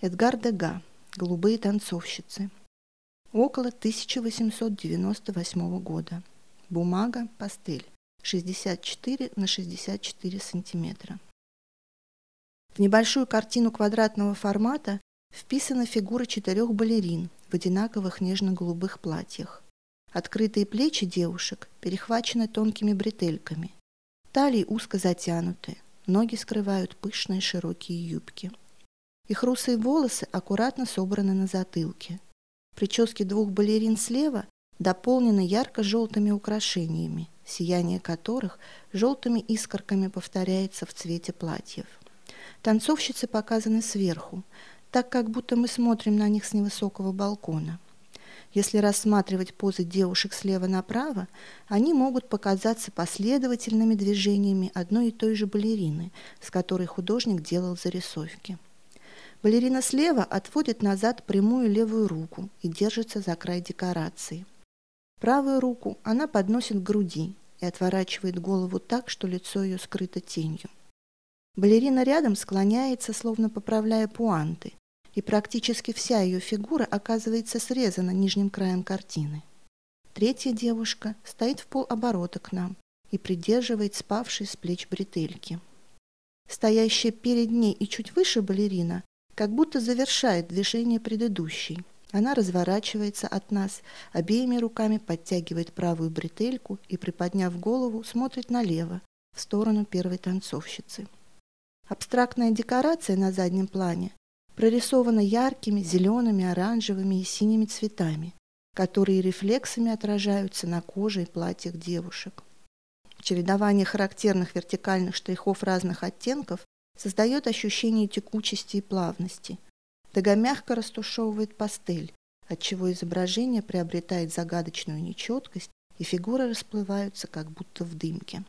Эдгар Дега «Голубые танцовщицы». Около 1898 года. Бумага, пастель. 64 на 64 сантиметра. В небольшую картину квадратного формата вписаны фигуры четырех балерин в одинаковых нежно-голубых платьях. Открытые плечи девушек перехвачены тонкими бретельками. Талии узко затянуты, ноги скрывают пышные широкие юбки. Их русые волосы аккуратно собраны на затылке. Прически двух балерин слева дополнены ярко-желтыми украшениями, сияние которых желтыми искорками повторяется в цвете платьев. Танцовщицы показаны сверху, так как будто мы смотрим на них с невысокого балкона. Если рассматривать позы девушек слева направо, они могут показаться последовательными движениями одной и той же балерины, с которой художник делал зарисовки. Балерина слева отводит назад прямую левую руку и держится за край декорации. Правую руку она подносит к груди и отворачивает голову так, что лицо ее скрыто тенью. Балерина рядом склоняется, словно поправляя пуанты, и практически вся ее фигура оказывается срезана нижним краем картины. Третья девушка стоит в полоборота к нам и придерживает спавшие с плеч бретельки. Стоящая перед ней и чуть выше балерина как будто завершает движение предыдущей. Она разворачивается от нас, обеими руками подтягивает правую бретельку и, приподняв голову, смотрит налево, в сторону первой танцовщицы. Абстрактная декорация на заднем плане прорисована яркими зелеными, оранжевыми и синими цветами, которые рефлексами отражаются на коже и платьях девушек. Чередование характерных вертикальных штрихов разных оттенков создает ощущение текучести и плавности. Дега мягко растушевывает пастель, отчего изображение приобретает загадочную нечеткость, и фигуры расплываются, как будто в дымке.